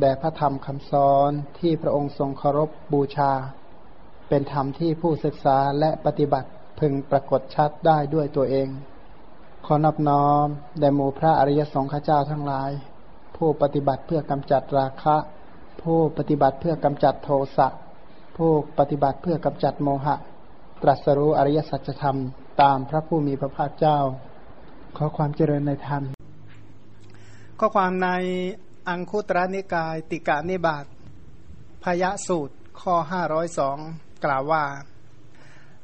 แด่พระธรรมคำสอนที่พระองค์ทรงเคารพบูชา เป็นธรรมที่ผู้ศึกษาและปฏิบัติพึงปรากฏชัดได้ด้วยตัวเอง ขอนอบน้อมแด่หมู่พระอริยสงฆ์เจ้าทั้งหลาย ผู้ปฏิบัติเพื่อกำจัดราคะ ผู้ปฏิบัติเพื่อกำจัดโทสะผู้ปฏิบัติเพื่อกำจัดโมหะ ตรัสรู้อริยสัจธรรมตามพระผู้มีพระภาคเจ้า ขอความเจริญในธรรมข้อความใน อังคุตรนิกาย ติกานิบาตพยสูตร ข้อ 502 กล่าวว่า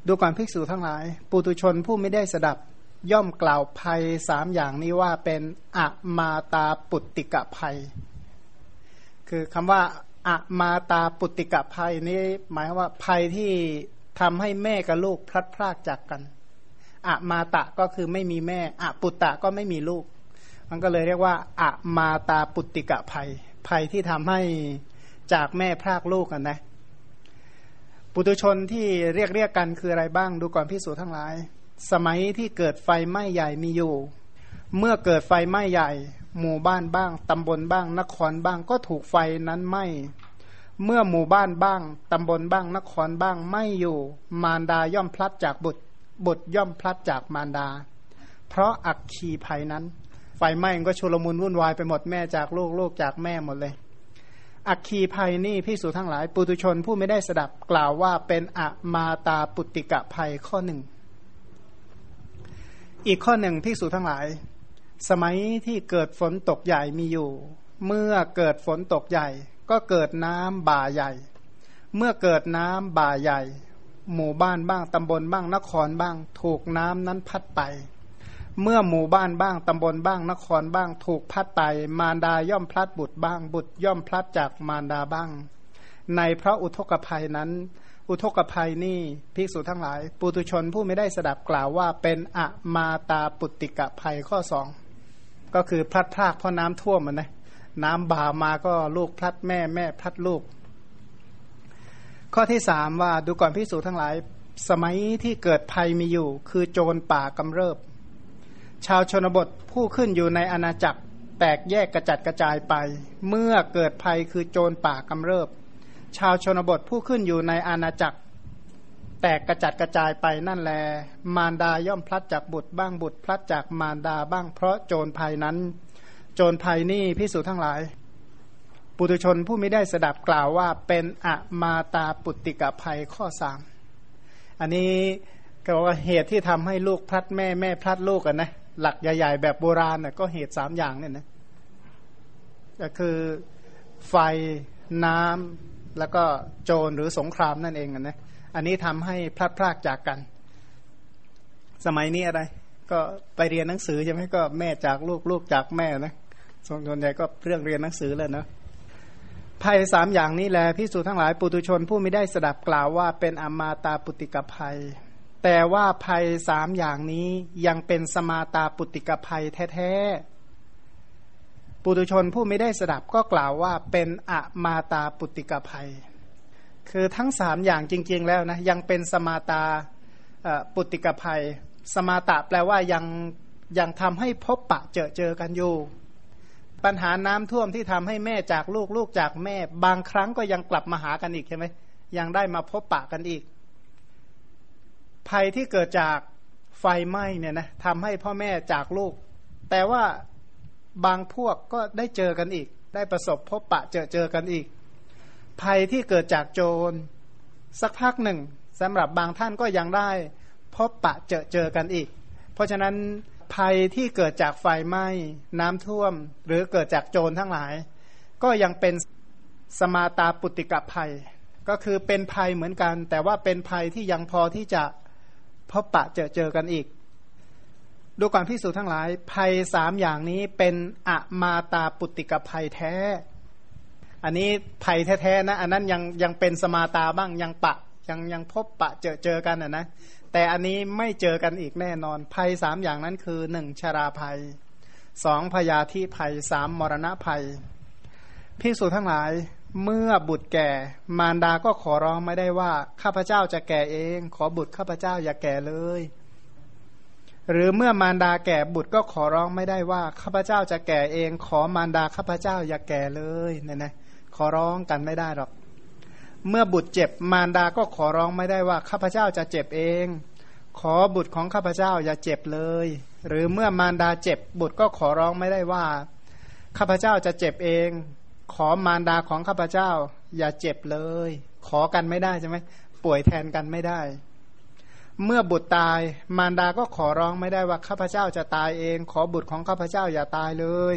ดูก่อนภิกษุทั้งหลาย ปุตุชนผู้ไม่ได้สดับ ย่อมกล่าวภัยสามอย่างนี้ว่าเป็นอะมาตาปุตติกะภัย คือคำว่าอะมาตาปุตติกะภัยนี้หมายว่าภัยที่ทำให้แม่กับลูกพลัดพรากจากกันอะมาตะก็คือไม่มีแม่อะปุตตะก็ไม่มีลูก มันก็เลยเรียกว่าอะมาตาปุตติกะภัย ภัยที่ทำให้จากแม่พรากลูกกันนะ ปุตุชนที่เรียกเรียกกันคืออะไรบ้างดูก่อนพิสูจทั้งหลาย สมัยที่เกิดไฟไหม้ใหญ่มีอยู่ เมื่อเกิดไฟไหม้ใหญ่ หมู่บ้านบ้าง ตำบลบ้าง นครบ้างก็ถูกไฟนั้นไหม้เมื่อหมู่บ้านบ้าง ตำบลบ้าง นครบ้างไม่อยู่ มารดาย่อมพลัดจากบุตร บุตรย่อมพลัดจากมารดา เพราะอักคีภัยนั้น ไฟไหม้ก็ชุลมุนวุ่นวายไปหมดแม่จากลูกลูกจากแม่หมดเลย อักคีภัยนี่พิสูจทั้งหลาย ปุตุชนผู้ไม่ได้สดับกล่าวว่าเป็นอะมาตาปุตติกะภัยข้อหนึ่ง อีกข้อหนึ่งพิสูจทั้งหลาย สมัยที่เกิดฝนตกใหญ่มีอยู่ เมื่อเกิดฝนตกใหญ่ ก็เกิดน้ำบ่าใหญ่ เมื่อเกิดน้ำบ่าใหญ่ หมู่บ้านบ้างตำบลบ้างนครบ้าง ถูกน้ำนั้นพัดไป เมื่อหมู่บ้านบ้างตำบลบ้างนครบ้าง ถูกพัดไปมารดาย่อมพลัดบุตรบ้าง บุตรย่อมพลัดจากมารดาบ้าง ในพระอุทกภัยนั้น อุทกภัยนี่ภิกษุทั้งหลาย ปุตุชนผู้ไม่ได้สดับกล่าวว่าเป็นอะมาตาปุตติกะภัยข้อสองก็คือพลัดพรากเพราะน้ำท่วมมันนะน้ำบ่ามาก็ลูกพลัดแม่แม่พลัดลูก ข้อที่สามว่าดูก่อนพิสูจทั้งหลาย สมัยที่เกิดภัยมีอยู่ คือโจรป่ากำเริบ ชาวชนบทผู้ขึ้นอยู่ในอาณาจักรแตกแยกกระจัดกระจายไป เมื่อเกิดภัยคือโจรป่ากำเริบ ชาวชนบทผู้ขึ้นอยู่ในอาณาจักร แตกกระจัดกระจายไปนั่นแล มารดาย่อมพลัดจากบุตรบ้างบุตรพลัดจากมารดาบ้างเพราะโจรภัยนั้น โจรภัยนี่พิสูจทั้งหลาย ปุถุชนผู้ไม่ได้สดับกล่าวว่าเป็นอะมาตาปุตติกภัยข้อสามอันนี้ก็ว่าเหตุที่ทำให้ลูกพลัดแม่แม่พลัดลูกกันนะ หลักใหญ่ ๆ แบบโบราณนะก็เหตุสามอย่างเนี่ยนะก็คือไฟน้ำแล้วก็โจรหรือสงครามนั่นเองนะอันนี้ทำให้พลัดพรากจากกัน สมัยนี้อะไร ก็ไปเรียนหนังสือใช่ไหมก็แม่จากลูกลูกจากแม่นะส่วนใหญ่ก็เรื่องเรียนหนังสือแล้วนะภัยสามอย่างนี้แหละพิสูจนทั้งหลายปุตุชนผู้ไม่ได้สดับกล่าวว่าเป็นอมาตาปุติกภัย แต่ว่าภัยสามอย่างนี้ยังเป็นสมาตาปุติกภัยแท้ๆ ปุตุชนผู้ไม่ได้สดับก็กล่าวว่าเป็นอมาตาปุติกภัย คือทั้งสามอย่างจริง ๆ แล้วนะยังเป็นสมาตาปุติกภัย สมาตะแปลว่ายังยังทำให้พบปะเจอเจอกันอยู่ ปัญหาน้ำท่วมที่ทำให้แม่จากลูกลูกจากแม่ บางครั้งก็ยังกลับมาหากันอีกใช่ไหมยังได้มาพบปะกันอีก ภัยที่เกิดจากไฟไหม้เนี่ยนะทำให้พ่อแม่จากลูก แต่ว่าบางพวกก็ได้เจอกันอีก ได้ประสบพบปะเจอเจอกันอีก ภัยที่เกิดจากโจร สักพักหนึ่งสำหรับบางท่านก็ยังได้พบปะเจอเจอกันอีก เพราะฉะนั้นภัยที่เกิดจากไฟไหม้น้ำท่วม หรือเกิดจากโจรทั้งหลาย ก็ยังเป็นสมาตาปุติกภัย ก็คือเป็นภัยเหมือนกัน แต่ว่าเป็นภัยที่ยังพอที่จะ พบปะเจอเจอกันอีก ดูก่อนพิสูจน์ทั้งหลาย ภัยสามอย่างนี้เป็นอะมาตาปุติกภัยแท้ อันนี้ภัยแท้ๆนะ อันนั้นยังยังเป็นสมาตาบ้างยังปะยังยังพบปะเจอเจอกันอะนะ แต่อันนี้ไม่เจอกันอีกแน่นอน ภัยสามอย่างนั้นคือหนึ่งชราภัยสองพยาธิภัยสามมรณะภัยพิสูจนทั้งหลาย เมื่อบุตรแก่ มารดาก็ขอร้องไม่ได้ว่าข้าพเจ้าจะแก่เอง ขอบุตรข้าพเจ้าอย่าแก่เลย หรือเมื่อมารดาแก่บุตรก็ขอร้องไม่ได้ว่าข้าพเจ้าจะแก่เอง ขอมารดาข้าพเจ้าอย่าแก่เลยเนี่ยนะขอร้องกันไม่ได้หรอก เมื่อบุตรเจ็บมารดาก็ขอร้องไม่ได้ว่าข้าพเจ้าจะเจ็บเอง ขอบุตรของข้าพเจ้าอย่าเจ็บเลย หรือเมื่อมารดาเจ็บบุตรก็ขอร้องไม่ได้ว่าข้าพเจ้าจะเจ็บเอง ขอมารดาของข้าพเจ้า อย่าเจ็บเลย ขอกันไม่ได้ใช่ไหมป่วยแทนกันไม่ได้ เมื่อบุตรตายมารดาก็ขอร้องไม่ได้ว่าข้าพเจ้าจะตายเอง ขอบุตรของข้าพเจ้าอย่าตายเลย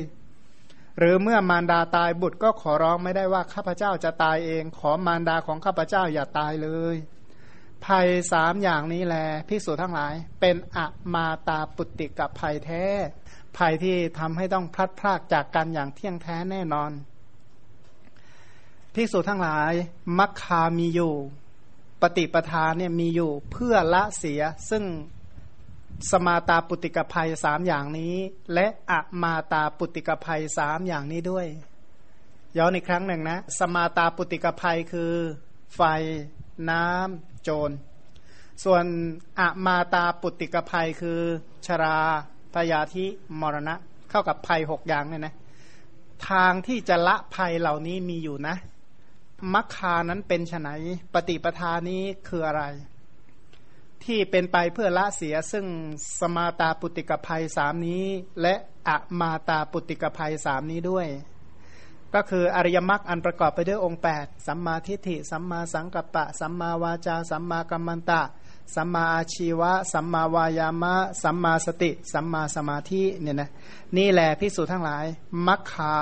หรือเมื่อมารดาตายบุตรก็ขอร้องไม่ได้ว่าข้าพเจ้าจะตายเอง ขอมารดาของข้าพเจ้าอย่าตายเลย ภัยสามอย่างนี้แลพิสูจทั้งหลาย เป็นอะมาตาปุตติกับภัยแท้ ภัยที่ทำให้ต้องพลัดพรากจากกันอย่างเที่ยงแท้แน่นอน ภิกษุทั้งหลายมัคคามีอยู่ปฏิปทาเนี่ยมีอยู่เพื่อละเสียซึ่งสมาตาปุติกภัยสามอย่างนี้ และอะมาตาปุติกภัยสามอย่างนี้ด้วย ย้อนอีกครั้งหนึ่งนะ สมาตาปุติกภัยคือ ไฟ น้ำโจร ส่วนอะมาตาปุติกภัยคือ ชราพยาธิมรณะ เข้ากับภัยหกอย่างเนี่ยนะทางที่จะละภัยเหล่านี้มีอยู่นะ มัคคานั้นเป็นไนปฏิปทานี้คืออะไร ที่เป็นไปเพื่อละเสียซึ่งสมาตาปุติกภัยสามนี้ และอะมาตาปุติกภัยสามนี้ด้วย ก็คืออริยมรรคอันประกอบไปด้วยองค์ 8 สัมมาทิฏฐิ สัมมาสังกัปปะ สัมมาวาจา สัมมากัมมันตะ สัมมาอาชีวะ สัมมาวายามะ สัมมาสติ สัมมาสมาธิเนี่ยนะนี่แหละพิสูจน์ทั้งหลายมัคคา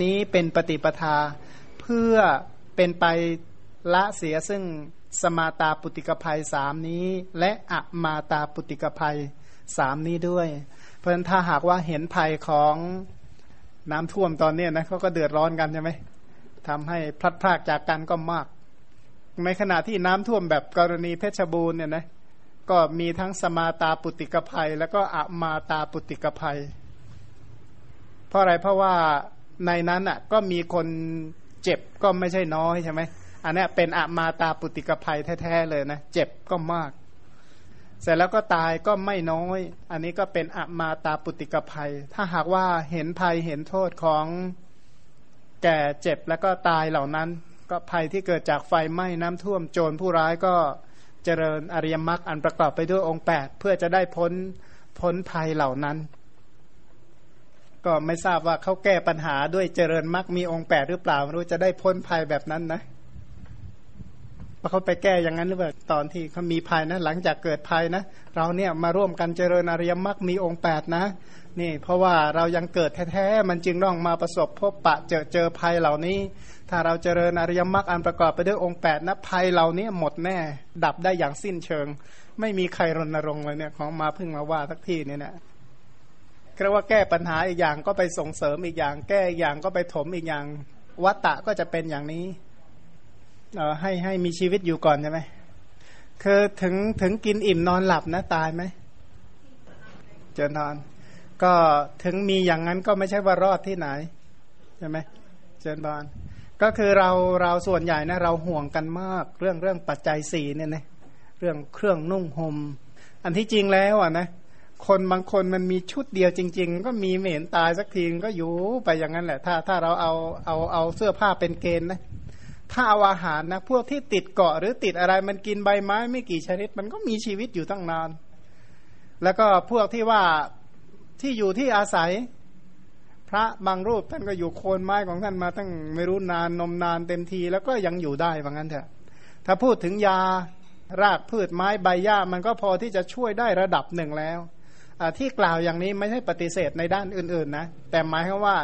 นี้เป็นปฏิปทาเพื่อ เป็นไปละเสียซึ่งสมาตาปุติกภัยสามนี้ และอะมาตาปุติกภัยสามนี้ด้วย เพราะฉะนั้นถ้าหากว่าเห็นภัยของน้ำท่วมตอนนี้นะเขาก็เดือดร้อนกันใช่ไหมทำให้พลัดพรากจากกันก็มาก ในขณะที่น้ำท่วมแบบกรณีเพชรบูรณ์เนี่ยนะก็มีทั้งสมาตาปุติกภัย แล้วก็อะมาตาปุติกภัย เพราะอะไรเพราะว่าในนั้นอะก็มีคน เจ็บก็ไม่ใช่น้อยใช่ไหมอันนี้เป็นอามาตาปุติกภัยแท้ๆเลยนะเจ็บก็มาก เสร็จแล้วก็ตายก็ไม่น้อย อันนี้ก็เป็นอามาตาปุติกภัย ถ้าหากว่าเห็นภัยเห็นโทษของแก่เจ็บแล้วก็ตายเหล่านั้น ก็ภัยที่เกิดจากไฟไหม้น้ำท่วมโจรผู้ร้ายก็เจริญอริยมรรคอันประกอบไปด้วยองค์ 8 เพื่อจะได้พ้นพ้นภัยเหล่านั้น ก็ไม่ทราบว่าเขาแก้ปัญหาด้วยเจริญมรรคมีองค์แปดหรือเปล่าไม่รู้จะได้พ้นภัยแบบนั้นนะพอเขาไปแก้อย่างนั้นหรือเปล่าตอนที่เขามีภัยนะ หลังจากเกิดภัยนะ เราเนี่ยมาร่วมกันเจริญอริยมรรคมีองค์แปดนะ นี่ เพราะว่าเรายังเกิดแท้ๆมันจึงต้องมาประสบพบปะเจอเจอภัยเหล่านี้ ถ้าเราเจริญอริยมรรคอันประกอบไปด้วยองค์แปดนะภัยเหล่านี้หมดแน่ ดับได้อย่างสิ้นเชิง ไม่มีใครรณรงค์เลยเนี่ยของมาพึ่งมาว่าทักที่เนี่ยนะ เรียกว่าแก้ปัญหาอีกอย่างก็ไปส่งเสริมอีกอย่าง แก้อีกอย่างก็ไปถมอีกอย่างวัตตะก็จะเป็นอย่างนี้เออให้ให้มีชีวิตอยู่ก่อนใช่ไหมคือถึงถึงกินอิ่มนอนหลับนะตายไหมเจอนอน ก็ถึงมีอย่างนั้นก็ไม่ใช่ว่ารอดที่ไหนใช่ไหมเจนบานก็คือเราเราส่วนใหญ่นะเราห่วงกันมาก เรื่องเรื่องปัจจัยสี่เนี่ยนะเรื่องเครื่องนุ่งหม่มอันที่จริงแล้วอะนะ คนบางคนมันมีชุดเดียวจริง ๆ ก็มีเหม็นตายสักทีก็อยู่ไปอย่างนั้นแหละ ถ้าถ้าเราเอาเอาเอาเสื้อผ้าเป็นเกณฑ์นะถ้าเอาอาหารนะพวกที่ติดเกาะหรือติดอะไรมันกินใบไม้ไม่กี่ชนิด มันก็มีชีวิตอยู่ตั้งนาน แล้วก็พวกที่ว่าที่อยู่ที่อาศัย พระบางรูปท่านก็อยู่โคนไม้ของท่านมาตั้งไม่รู้นานนมนานเต็มที แล้วก็ยังอยู่ได้ว่างั้นเถอะ ถ้าพูดถึงยารากพืชไม้ใบหญ้ามันก็พอที่จะช่วยได้ระดับหนึ่งแล้ว ที่กล่าวอย่างนี้ไม่ใช่ปฏิเสธในด้านอื่น ๆ นะ แต่หมายความว่า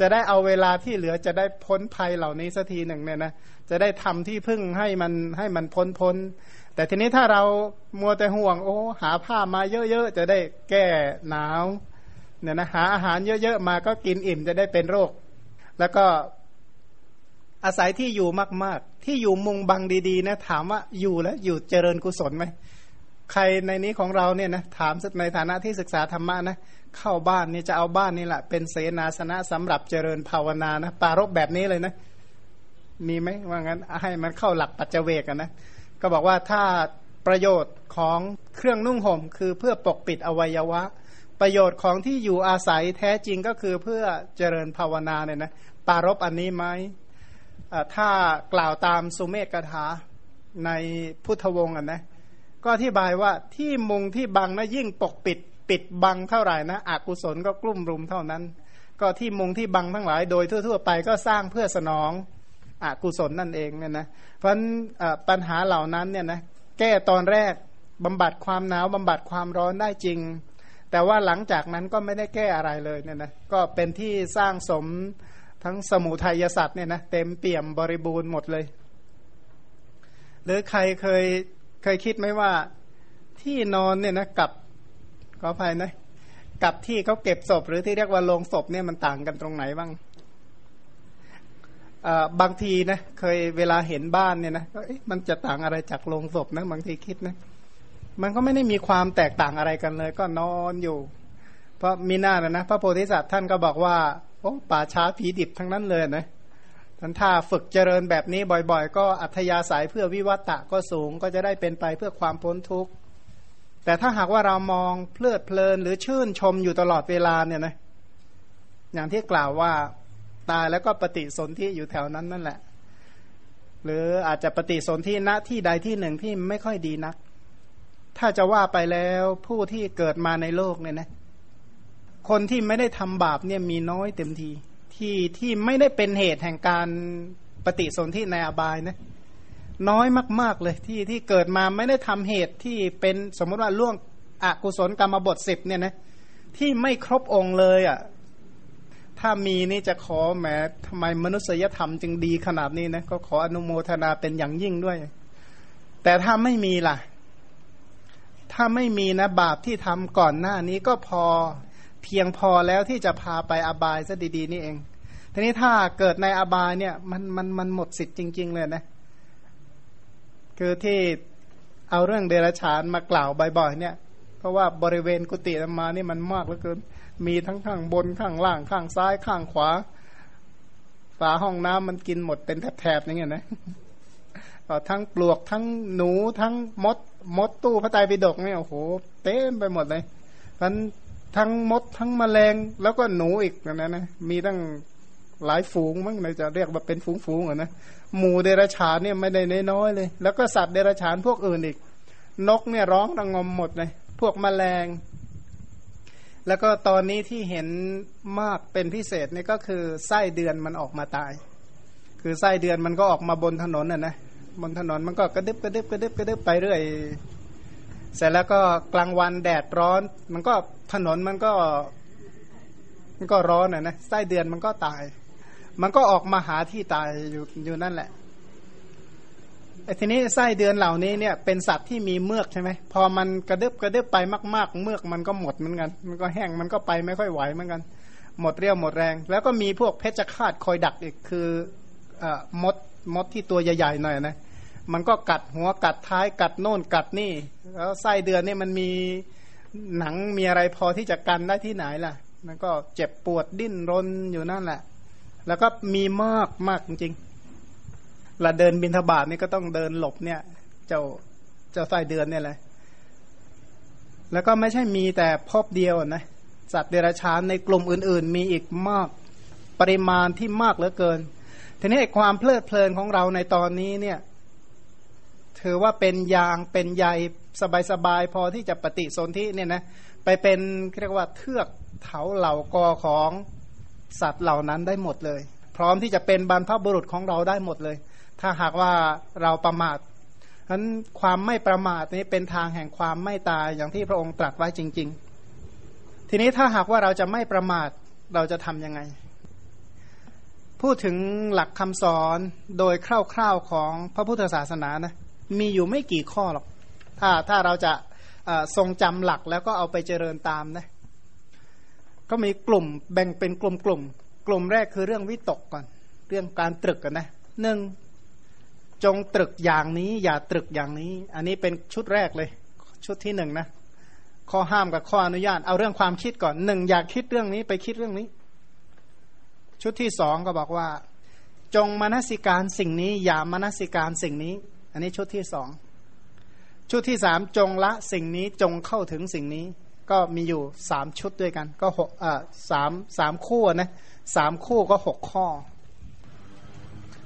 จะได้เอาเวลาที่เหลือจะได้พ้นภัยเหล่านี้สักทีหนึ่งเนี่ยนะจะได้ทำที่พึ่งให้มันให้มันพ้นพ้น แต่ทีนี้ถ้าเรามัวแต่ห่วง โอ้หาผ้ามาเยอะๆจะได้แก้หนาวเนี่ยนะหาอาหารเยอะๆมาก็กินอิ่มจะได้เป็นโรค แล้วก็อาศัยที่อยู่มากๆ ที่อยู่มุงบังดีๆนะถามว่าอยู่แล้วอยู่เจริญกุศลไหม ใครในนี้ของเราเนี่ยนะถามในฐานะที่ศึกษาธรรมะนะเข้าบ้านนี่จะเอาบ้านนี่แหละเป็นเสนาสนะสำหรับเจริญภาวนานะปารบแบบนี้เลยนะมีไหมว่างั้นให้มันเข้าหลักปัจเจเวกนะก็บอกว่าถ้าประโยชน์ของเครื่องนุ่งห่มคือเพื่อปกปิดอวัยวะ ประโยชน์ของที่อยู่อาศัยแท้จริงก็คือเพื่อเจริญภาวนาเนี่ยนะปารบอันนี้ไหมถ้ากล่าวตามสุเมธกถาในพุทธวงศ์อะนะ ก็อธิบายว่าที่มุงที่บังนะยิ่งปกปิด ปิดบังเท่าไหร่นะอกุศลก็กลุ่มรุมเท่านั้น ก็ที่มุงที่บังทั้งหลายโดยทั่ว ๆ ไปก็สร้างเพื่อสนองอกุศลนั่นเองเนี่ยนะเพราะฉะนั้นปัญหาเหล่านั้นเนี่ยนะแก้ตอนแรกบำบัดความหนาวบำบัดความร้อนได้จริง แต่ว่าหลังจากนั้นก็ไม่ได้แก้อะไรเลยเนี่ยนะก็เป็นที่สร้างสมทั้งสมุทัยสัตว์เนี่ยนะเต็มเปี่ยมบริบูรณ์หมดเลย หรือใครเคย เคยคิดไหมว่าที่นอนเนี่ยนะกับก็ภายนะกับที่เขาเก็บศพหรือที่เรียกว่าโรงศพเนี่ยมันต่างกันตรงไหนบ้างบางทีนะเคยเวลาเห็นบ้านเนี่ยนะมันจะต่างอะไรจากโรงศพนะบางทีคิดนะ มันก็ไม่ได้มีความแตกต่างอะไรกันเลย ก็นอนอยู่ เพราะมีหน้านะนะพระโพธิสัตว์ท่านก็บอกว่าโอ้ป่าช้าผีดิบทั้งนั้นเลยนะ ท่านถ้าฝึกเจริญแบบนี้บ่อยๆ ก็อัธยาศัยเพื่อวิวัตตะก็สูงก็จะได้เป็นไปเพื่อความพ้นทุกข์แต่ถ้าหากว่าเรามองเพลิดเพลินหรือชื่นชมอยู่ตลอดเวลาเนี่ยนะอย่างที่กล่าวว่าตายแล้วก็ปฏิสนธิอยู่แถวนั้นนั่นแหละ หรืออาจจะปฏิสนธิณที่ใดที่หนึ่งที่ไม่ค่อยดีนัก ถ้าจะว่าไปแล้วผู้ที่เกิดมาในโลกเนี่ยนะคนที่ไม่ได้ทำบาปเนี่ยมีน้อยเต็มที ที่ที่ไม่ได้เป็นเหตุแห่งการปฏิสนธิในอบายนะน้อยมาก ๆ เลยที่ที่เกิดมาไม่ได้ทำเหตุที่เป็นสมมติว่าล่วงอกุศลกรรมบทสิบเนี่ยนะที่ไม่ครบองค์เลยอะ่ะถ้ามีนี่จะขอแหมทำไมมนุษยธรรมจึงดีขนาดนี้นะก็ขออนุโมทนาเป็นอย่างยิ่งด้วย แต่ถ้าไม่มีล่ะ ถ้าไม่มีนะบาปที่ทำก่อนหน้านี้ก็พอเพียงพอแล้วที่จะพาไปอบายซะดี ๆ นี่เอง ทีนี้ถ้าเกิดในอบายเนี่ยมันมันมันหมดสิทธิ์จริง ๆ เลยนะ คือที่เอาเรื่องเดรัจฉานมากล่าวบ่อยๆเนี่ย เพราะว่าบริเวณกุฏิมานี่มันมากเหลือเกิน มีทั้งข้างบนข้างล่างข้างซ้ายข้างขวาฝาห้องน้ำมันกินหมดเป็นแถบๆอย่างเงี้ยนะทั้งปลวกทั้งหนูทั้งมด มดตู้พระไตรปิฎกเนี่ยโอ้โหเต็มไปหมดเลยเพราะทั้งมดทั้งแมลงแล้วก็หนูอีกนะนะมีตั้ง หลายฝูงมั้งเลยจะเรียกว่าเป็นฝูงฝูงอะนะหมูเดรัจฉานเนี่ยไม่ได้น้อยเลย แล้วก็สัตว์เดรัจฉานพวกอื่นอีก นกเนี่ยร้องระงมหมดเลยพวกมแมลง แล้วก็ตอนนี้ที่เห็นมากเป็นพิเศษนี่ก็คือไส้เดือนมันออกมาตาย คือไส้เดือนมันก็ออกมาบนถนนน่ะนะบนถนนมันก็กระดึบกระดึบกระดึบกระดึบไปเรื่อยเสร็จแล้วก็กลางวันแดดร้อน มันก็ถนนมันก็มันก็ร้อนอะนะไส้เดือนมันก็ตาย มันก็ออกมาหาที่ตายอยู่อยู่นั่นแหละไอ้ทีนี้ไส้เดือนเหล่านี้เนี่ยเป็นสัตว์ที่มีเมือกใช่ไหมพอมันกระดึบกระดึบไปมาก ๆ เมือกมันก็หมดเหมือนกัน มันก็แห้งมันก็ไปไม่ค่อยไหวเหมือนกัน หมดเรี่ยวหมดแรง แล้วก็มีพวกเพชฌฆาตคอยดักอีกคืออมดมดที่ตัวใหญ่ๆหน่อยนะมันก็กัดหัวกัดท้ายกัดโน่นกัดนี่ แล้วไส้เดือนนี่มันมีหนังมีอะไรพอที่จะกันได้ที่ไหนล่ะ มันก็เจ็บปวดดิ้นรนอยู่นั่นแหละ แล้วก็มีมากมากจริงๆเราเดินบินทบาทนี่ก็ต้องเดินหลบเนี่ย เจ้าเจ้าไส้เดือนเนี่ยแหละ แล้วก็ไม่ใช่มีแต่พบเดียวนะสัตว์เดรัจฉานในกลุ่มอื่น ๆ มีอีกมากปริมาณที่มากเหลือเกิน ทีนี้ความเพลิดเพลินของเราในตอนนี้เนี่ย ถือว่าเป็นยางเป็นใยสบายๆพอที่จะปฏิสนธิเนี่ยนะไปเป็นเรียกว่าเทือกเถาเหล่ากอของ สัตว์เหล่านั้นได้หมดเลย พร้อมที่จะเป็นบรรพบุรุษของเราได้หมดเลย ถ้าหากว่าเราประมาทฉะนั้นความไม่ประมาทนี้เป็นทางแห่งความไม่ตายอย่างที่พระองค์ตรัสไว้จริง ๆ ทีนี้ถ้าหากว่าเราจะไม่ประมาทเราจะทํำยังไง พูดถึงหลักคำสอนโดยคร่าวๆของพระพุทธศาสนานะมีอยู่ไม่กี่ข้อหรอก ถ้าถ้าเราจะทรงจำหลักแล้วก็เอาไปเจริญตามนะ ก็มีกลุ่มแบ่งเป็นกลุ่มกลุ่มกลุ่มแรกคือเรื่องวิตกก่อน เรื่องการตรึกกันนะหนึ่งจงตรึกอย่างนี้ อย่าตรึกอย่างนี้ อันนี้เป็นชุดแรกเลย ชุดที่หนึ่งนะข้อห้ามกับข้ออนุญาต เอาเรื่องความคิดก่อนหนึ่งอยากคิดเรื่องนี้ไปคิดเรื่องนี้ ชุดที่สองก็บอกว่า จงมนสิการสิ่งนี้ อย่ามนสิการสิ่งนี้ อันนี้ชุดที่สองชุดที่สามจงละสิ่งนี้จงเข้าถึงสิ่งนี้ ก็มีอยู่สามชุดด้วยกัน ก็หกอ่าสามสามคู่นะสามคู่ก็หกข้อ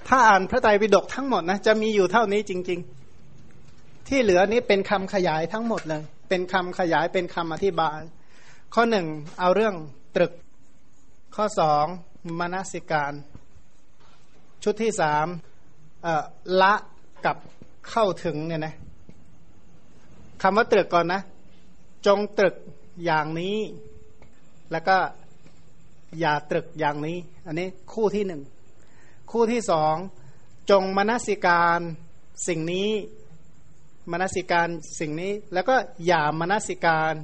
ถ้าอ่านพระไตรปิฎกทั้งหมดนะจะมีอยู่เท่านี้จริง ๆ ที่เหลือนี้เป็นคำขยายทั้งหมดเลย เป็นคำขยายเป็นคำอธิบาย ข้อหนึ่งเอาเรื่องตรึก ข้อสองมนสิการ ชุดที่สามละกับเข้าถึงเนี่ยนะคำว่าตรึกก่อนนะ จงตรึกอย่างนี้ แล้วก็อย่าตรึกอย่างนี้ อันนี้คู่ที่หนึ่ง คู่ที่สองจงมนสิการสิ่งนี้มนสิการสิ่งนี้ แล้วก็อย่ามนสิการ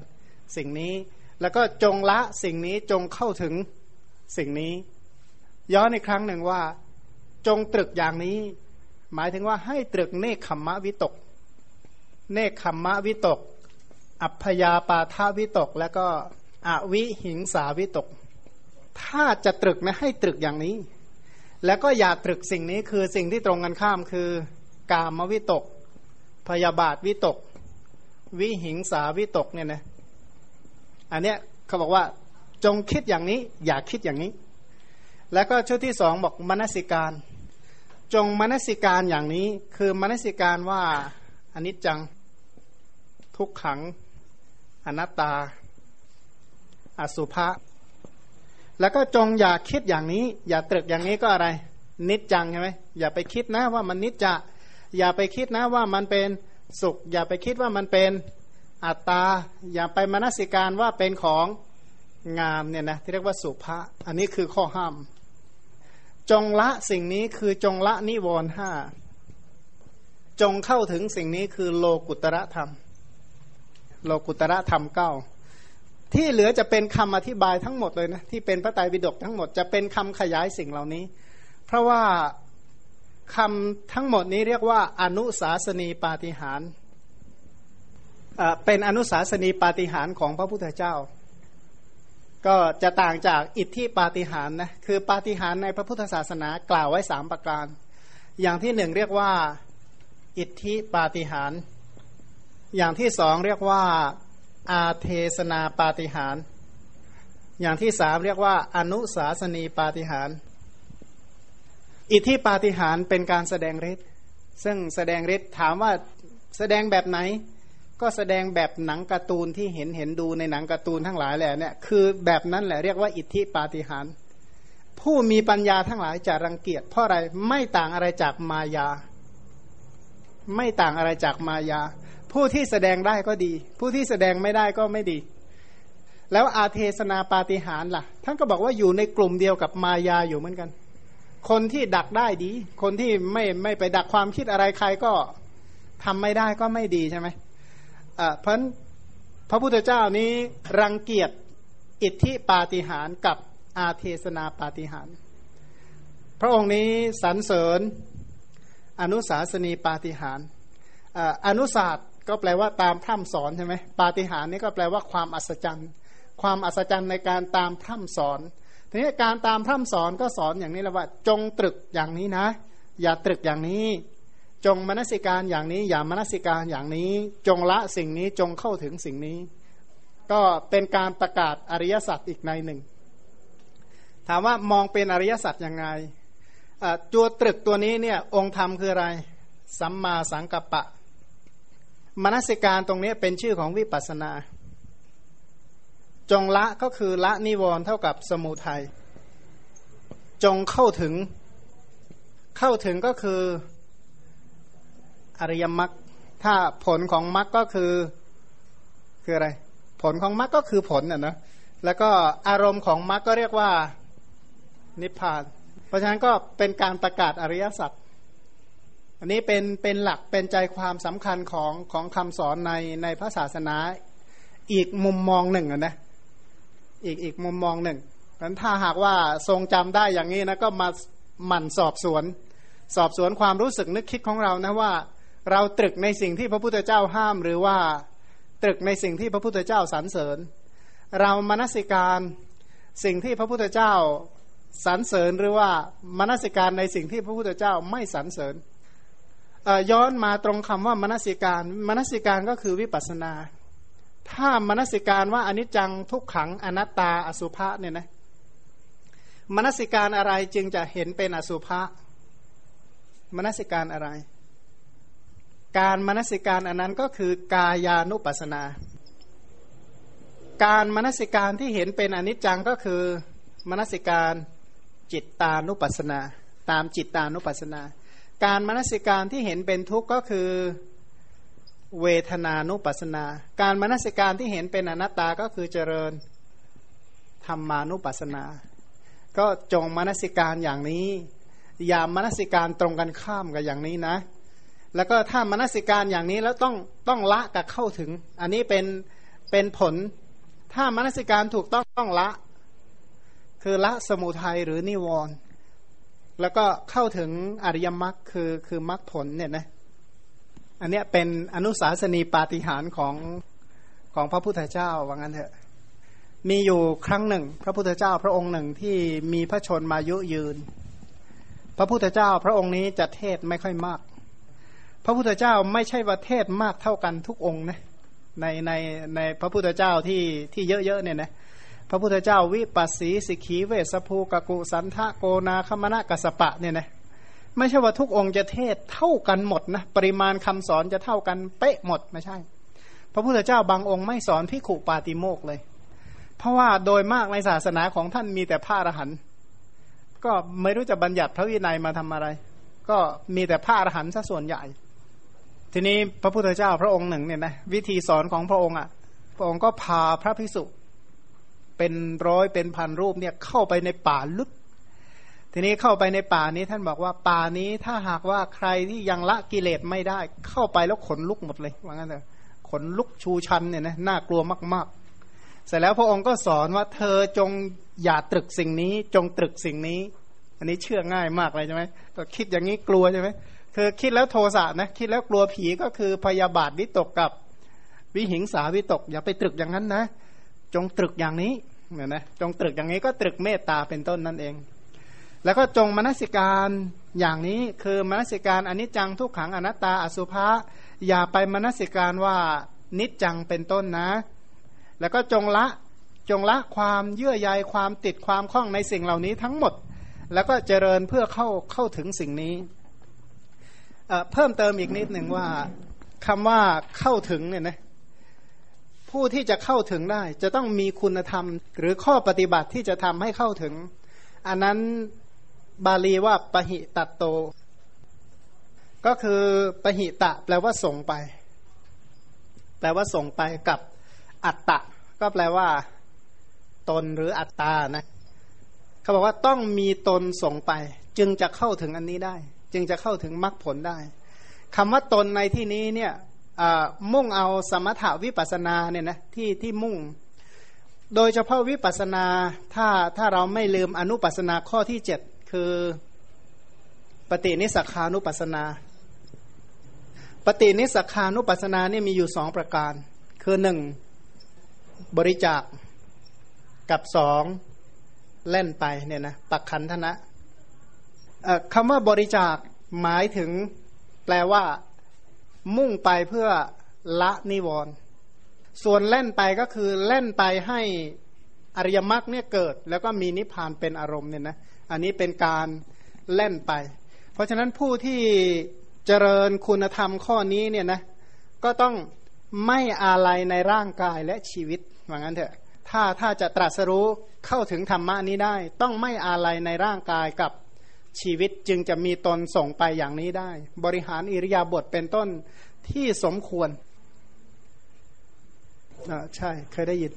สิ่งนี้ แล้วก็จงละสิ่งนี้จงเข้าถึงสิ่งนี้ ย้อนอีกครั้งหนึ่งว่า จงตรึกอย่างนี้ หมายถึงว่าให้ตรึกเนคขมมะวิตก เนคขมมะวิตก อัพยาปาทาวิตก แล้วก็อวิหิงสาวิตก ถ้าจะตรึกนะให้ตรึกอย่างนี้ แล้วก็อย่าตรึกสิ่งนี้คือสิ่งที่ตรงกันข้ามคือกามวิตก พยาบาทวิตก วิหิงสาวิตกเนี่ยนะอันเนี้ยเขาบอกว่าจงคิดอย่างนี้ อย่าคิดอย่างนี้ แล้วก็ชุดที่สองบอกมนสิการ จงมนสิการอย่างนี้ คือมนสิการว่าอนิจจัง ทุกขัง อนัตตา อสุภะแล้วก็จงอย่าคิดอย่างนี้ อย่าตรึกอย่างนี้ก็อะไร นิจจังใช่ไหมอย่าไปคิดนะว่ามันนิจจะ อย่าไปคิดนะว่ามันเป็นสุข อย่าไปคิดว่ามันเป็นอัตตา อย่าไปมนสิการว่าเป็นของงามเนี่ยนะที่เรียกว่าสุภะอันนี้คือข้อห้าม จงละสิ่งนี้คือจงละนิวรณ์ห้าจงเข้าถึงสิ่งนี้คือโลกุตระธรรม โลกุตระธรรมเก้าที่เหลือจะเป็นคำอธิบายทั้งหมดเลยนะที่เป็นพระไตรปิฎกทั้งหมดจะเป็นคำขยายสิ่งเหล่านี้ เพราะว่าคำทั้งหมดนี้เรียกว่าอนุสาสนีปาฏิหารเป็นอนุสาสนีปาฏิหารของพระพุทธเจ้า ก็จะต่างจากอิทธิปาฏิหารนะคือปาฏิหารในพระพุทธศาสนากล่าวไว้สามประการ อย่างที่หนึ่งเรียกว่า อิทธิปาฏิหาร อย่างที่สองเรียกว่า อาเทศนาปาฏิหาร อย่างที่สามเรียกว่า อนุสาสนีปาฏิหาร อิทธิปาฏิหารเป็นการแสดงฤทธิ์ซึ่งแสดงฤทธิ์ถามว่าแสดงแบบไหน ก็แสดงแบบหนังการ์ตูนที่เห็นเห็นดูในหนังการ์ตูนทั้งหลายแหละเนี่ยคือแบบนั้นแหละเรียกว่าอิทธิปาฏิหารผู้มีปัญญาทั้งหลายจะรังเกียจเพราะอะไรไม่ต่างอะไรจากมายา ไม่ต่างอะไรจากมายา ผู้ที่แสดงได้ก็ดี ผู้ที่แสดงไม่ได้ก็ไม่ดี แล้วอาเทศนาปาฏิหารล่ะ ท่านก็บอกว่าอยู่ในกลุ่มเดียวกับมายาอยู่เหมือนกัน คนที่ดักได้ดี คนที่ไม่ไม่ไปดักความคิดอะไรใครก็ทำไม่ได้ก็ไม่ดีใช่ไหมเพราะพระพุทธเจ้านี้รังเกียจอิทธิปาฏิหารกับอาเทศนาปาฏิหาร พระองค์นี้สรรเสริญอนุสาสนีปาฏิหารอนุศาสตร์ ก็แปลว่าตามพร่ำสอนใช่ไหมปาฏิหาริย์นี่ก็แปลว่าความอัศจรรย์ ความอัศจรรย์ในการตามพร่ำสอนทีนี้การตามพร่ำสอนก็สอนอย่างนี้แหละว่า จงตรึกอย่างนี้นะ อย่าตรึกอย่างนี้ จงมนสิการอย่างนี้ อย่ามนสิการอย่างนี้ จงละสิ่งนี้จงเข้าถึงสิ่งนี้ ก็เป็นการประกาศอริยสัจอีกในหนึ่ง ถามว่ามองเป็นอริยสัจยังไงตัวตรึกตัวนี้เนี่ยองค์ธรรมคืออะไร สัมมาสังกัปปะ มนสิการตรงนี้เป็นชื่อของวิปัสนา จงละก็คือละนิวรณ์เท่ากับสมุทัยจงเข้าถึง เข้าถึงก็คืออริยมรรคถ้าผลของมรรคก็คือคืออะไร ผลของมรรคก็คือผลน่ะนะแล้วก็อารมณ์ของมรรคก็เรียกว่านิพพาน เพราะฉะนั้นก็เป็นการประกาศอริยสัจ อันนี้เป็นเป็นหลักเป็นใจความสำคัญของของคำสอนในในพระศาสนาอีกมุมมองหนึ่งนะอีกอีกมุมมองหนึ่งเพราะถ้าหากว่าทรงจำได้อย่างนี้นะก็มาหมั่นสอบสวน สอบสวนความรู้สึกนึกคิดของเรานะว่า เราตรึกในสิ่งที่พระพุทธเจ้าห้าม หรือว่าตรึกในสิ่งที่พระพุทธเจ้าสรรเสริญ เรามนสิการสิ่งที่พระพุทธเจ้าสรรเสริญหรือว่ามนสิการในสิ่งที่พระพุทธเจ้าไม่สรรเสริญ ย้อนมาตรงคำว่ามนสิการมนสิการก็คือวิปัสนา ถ้ามนสิการว่าอนิจจังทุกขังอนัตตาอสุภะเนี่ยนะมนสิการอะไรจึงจะเห็นเป็นอสุภะมนสิการอะไร การมนสิการอันนั้นก็คือกายานุปัสนา การมนสิการที่เห็นเป็นอนิจจังก็คือมนสิการจิตตานุปัสนา ตามจิตตานุปัสนา การมนสิการที่เห็นเป็นทุกข์ก็คือเวทนานุปัสนา การมนสิการที่เห็นเป็นอนัตตาก็คือเจริญธรรมานุปัสนา ก็จงมนสิการอย่างนี้ อย่ามนสิการตรงกันข้ามกับอย่างนี้นะ แล้วก็ถ้ามนสิการอย่างนี้แล้วต้องต้องละกับเข้าถึง อันนี้เป็นเป็นผล ถ้ามนสิการถูกต้องต้องละ คือละสมุทัยหรือนิวรณ์ แล้วก็เข้าถึงอริยมรรคคือคือมรรคผลเนี่ยนะอันเนี้ยเป็นอนุสาสนีปาฏิหาริย์ของของพระพุทธเจ้าว่างั้นเถอะ มีอยู่ครั้งหนึ่ง พระพุทธเจ้าพระองค์หนึ่งที่มีพระชนมายุยืน พระพุทธเจ้าพระองค์นี้จะเทศไม่ค่อยมาก พระพุทธเจ้าไม่ใช่ว่าเทศมากเท่ากันทุกองค์นะในในในพระพุทธเจ้าที่ที่เยอะๆเนี่ยนะ พระพุทธเจ้าวิปัสสีสิกีเวสภูกกุสันทะโกนาคมณะกัสปะเนี่ยนะไม่ใช่ว่าทุกองค์จะเทศเท่ากันหมดนะปริมาณคำสอนจะเท่ากันเป๊ะหมดไม่ใช่ พระพุทธเจ้าบางองค์ไม่สอนพิขุปาติโมกเลย เพราะว่าโดยมากในศาสนาของท่านมีแต่พระอรหันต์ก็ไม่รู้จะบัญญัติพระวินัยมาทำอะไร ก็มีแต่พระอรหันต์ซะส่วนใหญ่ ทีนี้พระพุทธเจ้าพระองค์หนึ่งเนี่ยนะวิธีสอนของพระองค์อะพระองค์ก็พาพระภิกษุ เป็นร้อยเป็นพันรูปเนี่ยเข้าไปในป่าลึก ทีนี้เข้าไปในป่านี้ท่านบอกว่าป่านี้ถ้าหากว่าใครที่ยังละกิเลสไม่ได้ เข้าไปแล้วขนลุกหมดเลยว่างั้นเถอะขนลุกชูชันเนี่ยนะน่ากลัวมาก ๆ เสร็จแล้วพระองค์ก็สอนว่าเธอจงอย่าตรึกสิ่งนี้ จงตรึกสิ่งนี้ อันนี้เชื่อง่ายมากเลยใช่ไหมก็คิดอย่างนี้กลัวใช่ไหมคือคิดแล้วโทสะนะคิดแล้วกลัวผีก็คือพยาบาทวิตกกับวิหิงสาวิตก อย่าไปตรึกอย่างนั้นนะ จงตรึกอย่างนี้ เนี่ยนะจงตรึกอย่างนี้ก็ตรึกเมตตาเป็นต้นนั่นเอง แล้วก็จงมนสิการอย่างนี้คือมนสิการอนิจจังทุกขังอนัตตาอสุภะอย่าไปมนสิการว่านิจจังเป็นต้นนะ แล้วก็จงละจงละความเยื่อใยความติดความคล้องในสิ่งเหล่านี้ทั้งหมด แล้วก็เจริญเพื่อเข้าเข้าถึงสิ่งนี้เพิ่มเติมอีกนิดหนึ่งว่าคำว่าเข้าถึงเนี่ยนะ ผู้ที่จะเข้าถึงได้ จะต้องมีคุณธรรม หรือข้อปฏิบัติที่จะทำให้เข้าถึง อันนั้นบาลีว่าปหิตัตโต ก็คือปหิตะ แปลว่าส่งไป แปลว่าส่งไปกับอัตตะ ก็แปลว่า ตนหรืออัตตานะเขาบอกว่าต้องมีตนส่งไป จึงจะเข้าถึงอันนี้ได้ จึงจะเข้าถึงมรรคผลได้คำว่าตนในที่นี้เนี่ย มุ่งเอาสมถาวิปัสนาเนี่ยนะที่ที่มุ่ง โดยเฉพาะวิปัสนาถ้าถ้าเราไม่ลืมอนุปัสนาข้อที่เจ็ดคือปฏินิสัขานุปัสนา ปฏินิสัขานุปัสนาเนี่ยมีอยู่สองประการ คือหนึ่งบริจาคกับสองเล่นไปเนี่ยนะปักขันธนะคำว่าบริจาคหมายถึงแปลว่า มุ่งไปเพื่อละนิวรณ์ส่วนเล่นไปก็คือเล่นไปให้อริยมรรคเนี่ยเกิด แล้วก็มีนิพพานเป็นอารมณ์เนี่ยนะอันนี้เป็นการเล่นไป เพราะฉะนั้นผู้ที่เจริญคุณธรรมข้อนี้เนี่ยนะก็ต้องไม่อาลัยในร่างกายและชีวิตว่างั้นเถอะถ้าถ้าจะตรัสรู้เข้าถึงธรรมะนี้ได้ ต้องไม่อาลัยในร่างกายกับ ชีวิตจึงจะมีตนส่งไปอย่างนี้ได้ บริหารอิริยาบถเป็นต้นที่สมควรอ่าใช่ เคยได้ยิน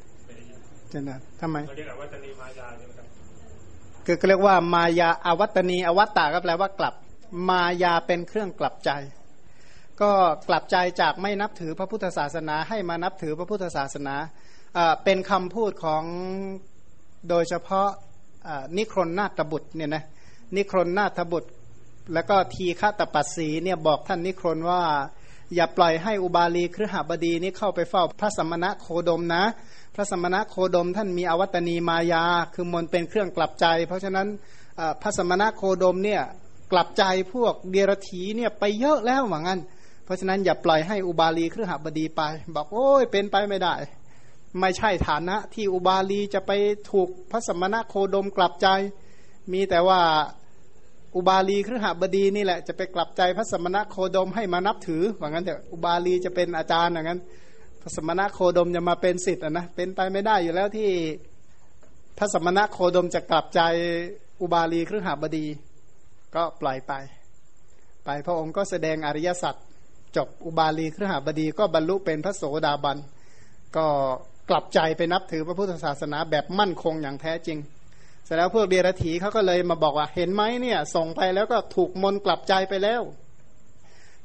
เจนะทำไมเรียกอวัตนีมายาใช่ไหมครับคือเรียกว่ามายาอวัตนีอวัตตาก็แปลว่ากลับ มายาเป็นเครื่องกลับใจ ก็กลับใจจากไม่นับถือพระพุทธศาสนาให้มานับถือพระพุทธศาสนาเป็นคำพูดของโดยเฉพาะนิครนนาตบุตรเนี่ยนะ นิครนนาถบุตร แล้วก็ทีฆาตปัสสีเนี่ยบอกท่านนิครนว่า อย่าปล่อยให้อุบาลีครหบดีนี้เข้าไปเฝ้าพระสมณะโคดมนะ พระสมณะโคดมท่านมีอวัตนีมายา คือมนเป็นเครื่องกลับใจ เพราะฉะนั้นพระสมณะโคดมเนี่ยกลับใจพวกเดรถีเนี่ยไปเยอะแล้วเหมือนกันเพราะฉะนั้นอย่าปล่อยให้อุบาลีครหบดีไป บอกโอ้ยเป็นไปไม่ได้ ไม่ใช่ฐานะที่อุบาลีจะไปถูกพระสมณะโคดมกลับใจ มีแต่ว่าอุบาลีครหบดีนี่แหละจะไปกลับใจพระสมณะโคดมให้มานับถือว่างั้นเถอะอุบาลีจะเป็นอาจารย์อย่างนั้น พระสมณะโคดมจะมาเป็นสิทธิ์นะเป็นไปไม่ได้อยู่แล้วที่พระสมณะโคดมจะกลับใจอุบาลีครหบดี ก็ปล่อยไป ไปพระองค์ก็แสดงอริยสัจจบอุบาลีครหบดีก็บรรลุเป็นพระโสดาบัน ก็กลับใจไปนับถือพระพุทธศาสนาแบบมั่นคงอย่างแท้จริง เสร็จแล้วพวกเดียรถีเขาก็เลยมาบอกว่าเห็นไหมเนี่ย ส่งไปแล้วก็ถูกมนกลับใจไปแล้ว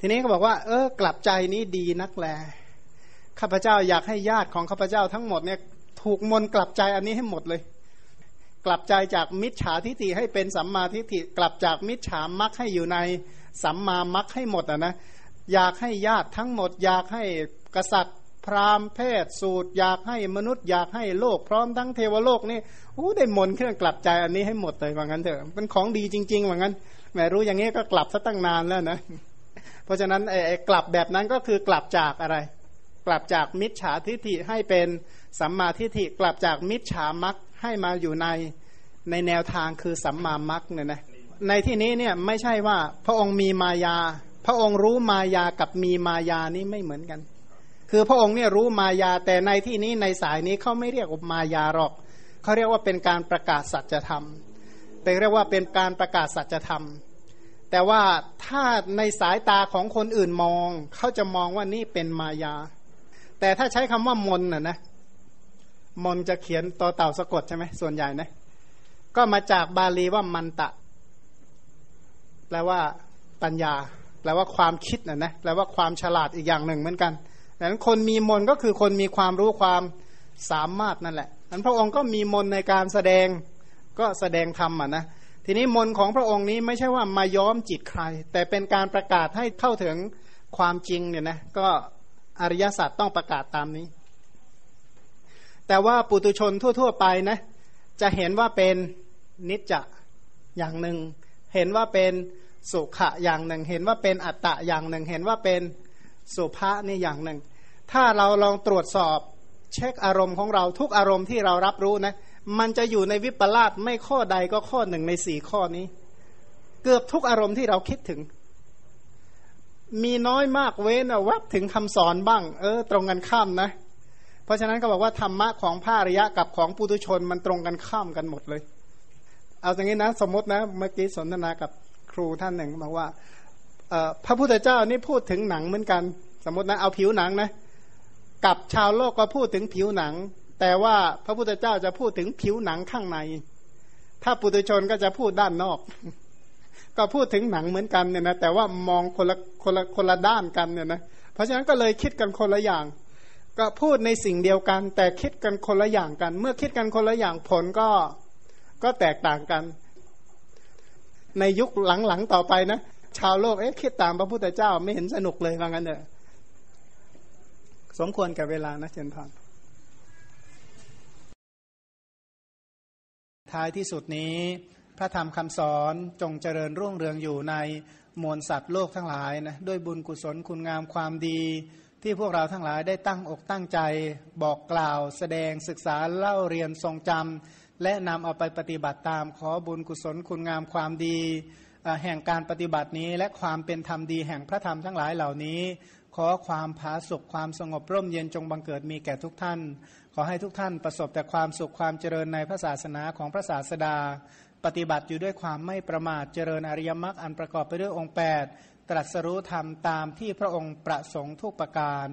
ทีนี้เขาบอกว่า เออกลับใจนี้ดีนักแลข้าพเจ้าอยากให้ญาติของข้าพเจ้าทั้งหมดเนี่ยถูกมนกลับใจอันนี้ให้หมดเลย กลับใจจากมิจฉาทิฏฐิให้เป็นสัมมาทิฏฐิกลับจากมิจฉามักให้อยู่ในสัมมามักให้หมดอะนะอยากให้ญาติทั้งหมด อยากให้กษัตริย์ พราหมณ์เพศสูตรอยากให้มนุษย์อยากให้โลกพร้อมทั้งเทวโลกนี่โอ้ได้มนเครื่องกลับใจอันนี้ให้หมดเลยว่างั้นเถอะเป็นของดีจริงๆว่างั้นแหมรู้อย่างนี้ก็กลับซะตั้งนานแล้วนะ เพราะฉะนั้นไอ้กลับแบบนั้นก็คือกลับจากอะไร กลับจากมิจฉาทิฏฐิให้เป็นสัมมาทิฏฐิกลับจากมิจฉามักให้มาอยู่ในในแนวทางคือสัมมามักเนี่ยนะในที่นี้เนี่ยไม่ใช่ว่าพระองค์มีมายา พระองค์รู้มายากับมีมายานี่ไม่เหมือนกัน คือพระองค์เนี่ยรู้มายาแต่ในที่นี้ในสายนี้เขาไม่เรียกว่ามายาหรอกเขาเรียกว่าเป็นการประกาศสัจธรรมเป็นเรียกว่าเป็นการประกาศสัจธรรม แต่ว่าถ้าในสายตาของคนอื่นมองเขาจะมองว่านี่เป็นมายา แต่ถ้าใช้คำว่ามนน่ะนะมนจะเขียนต่อเต่าสะกดใช่ไหมส่วนใหญ่นะก็มาจากบาลีว่ามันตะ แปลว่าปัญญา แปลว่าความคิดน่ะนะแปลว่าความฉลาดอีกอย่างหนึ่งเหมือนกัน ดังนั้นคนมีมนก็คือคนมีความรู้ความสามารถนั่นแหละนั้นพระองค์ก็มีมนในการแสดงก็แสดงธรรมอะนะทีนี้มนของพระองค์นี้ไม่ใช่ว่ามาย้อมจิตใคร แต่เป็นการประกาศให้เข้าถึงความจริงเนี่ยนะก็อริยสัจต้องประกาศตามนี้ แต่ว่าปุตุชนทั่ว ๆ ไปนะจะเห็นว่าเป็นนิจจะอย่างหนึ่ง เห็นว่าเป็นสุขะอย่างหนึ่ง เห็นว่าเป็นอัตตะอย่างหนึ่ง เห็นว่าเป็นสุภานี่อย่างหนึ่ง ถ้าเราลองตรวจสอบเช็คอารมณ์ของเราทุกอารมณ์ที่เรารับรู้นะ มันจะอยู่ในวิปลาสไม่ข้อใดก็ข้อหนึ่งในสี่ข้อนี้ เกือบทุกอารมณ์ที่เราคิดถึง มีน้อยมากเว้นวับถึงคำสอนบ้าง เออ ตรงกันข้ามนะ เพราะฉะนั้นก็บอกว่าธรรมะของพระอริยะกับของปุถุชนมันตรงกันข้ามกันหมดเลย เอาอย่างนี้นะ สมมตินะเมื่อกี้สนทนากับครูท่านหนึ่งบอกว่าพระพุทธเจ้านี่พูดถึงหนังเหมือนกัน สมมตินะเอาผิวหนังนะ กับชาวโลกก็พูดถึงผิวหนัง แต่ว่าพระพุทธเจ้าจะพูดถึงผิวหนังข้างใน ถ้าปุถุชนก็จะพูดด้านนอก ก็พูดถึงหนังเหมือนกันเนี่ยนะแต่ว่ามองคนละคนละคนละด้านกันเนี่ยนะเพราะฉะนั้นก็เลยคิดกันคนละอย่าง ก็พูดในสิ่งเดียวกัน แต่คิดกันคนละอย่างกัน เมื่อคิดกันคนละอย่างผลก็ก็แตกต่างกัน ในยุคหลังๆต่อไปนะชาวโลกเอ๊ะคิดตามพระพุทธเจ้าไม่เห็นสนุกเลยว่างั้นเถอะ สมควรกับเวลานะเจนพานท้ายที่สุดนี้ พระธรรมคำสอนจงเจริญรุ่งเรืองอยู่ในมวลสัตว์โลกทั้งหลายนะด้วยบุญกุศลคุณงามความดี ที่พวกเราทั้งหลายได้ตั้งอกตั้งใจบอกกล่าว แสดงศึกษาเล่าเรียนทรงจำและนำเอาไปปฏิบัติตามขอบุญกุศลคุณงามความดี แห่งการปฏิบัตินี้และความเป็นธรรมดีแห่งพระธรรมทั้งหลายเหล่านี้ อความผาสุขความสงบร่มเย็นจงบังเกิดมีแก่ทุกท่าน ขอให้ทุกท่านประสบแต่ความสุขความเจริญในพระศาสนาของพระศาสดา ปฏิบัติอยู่ด้วยความไม่ประมาทเจริญอริยมรรคอันประกอบไปด้วยองค์ 8 ตรัสรู้ธรรมตามที่พระองค์ประสงค์ทุกประการ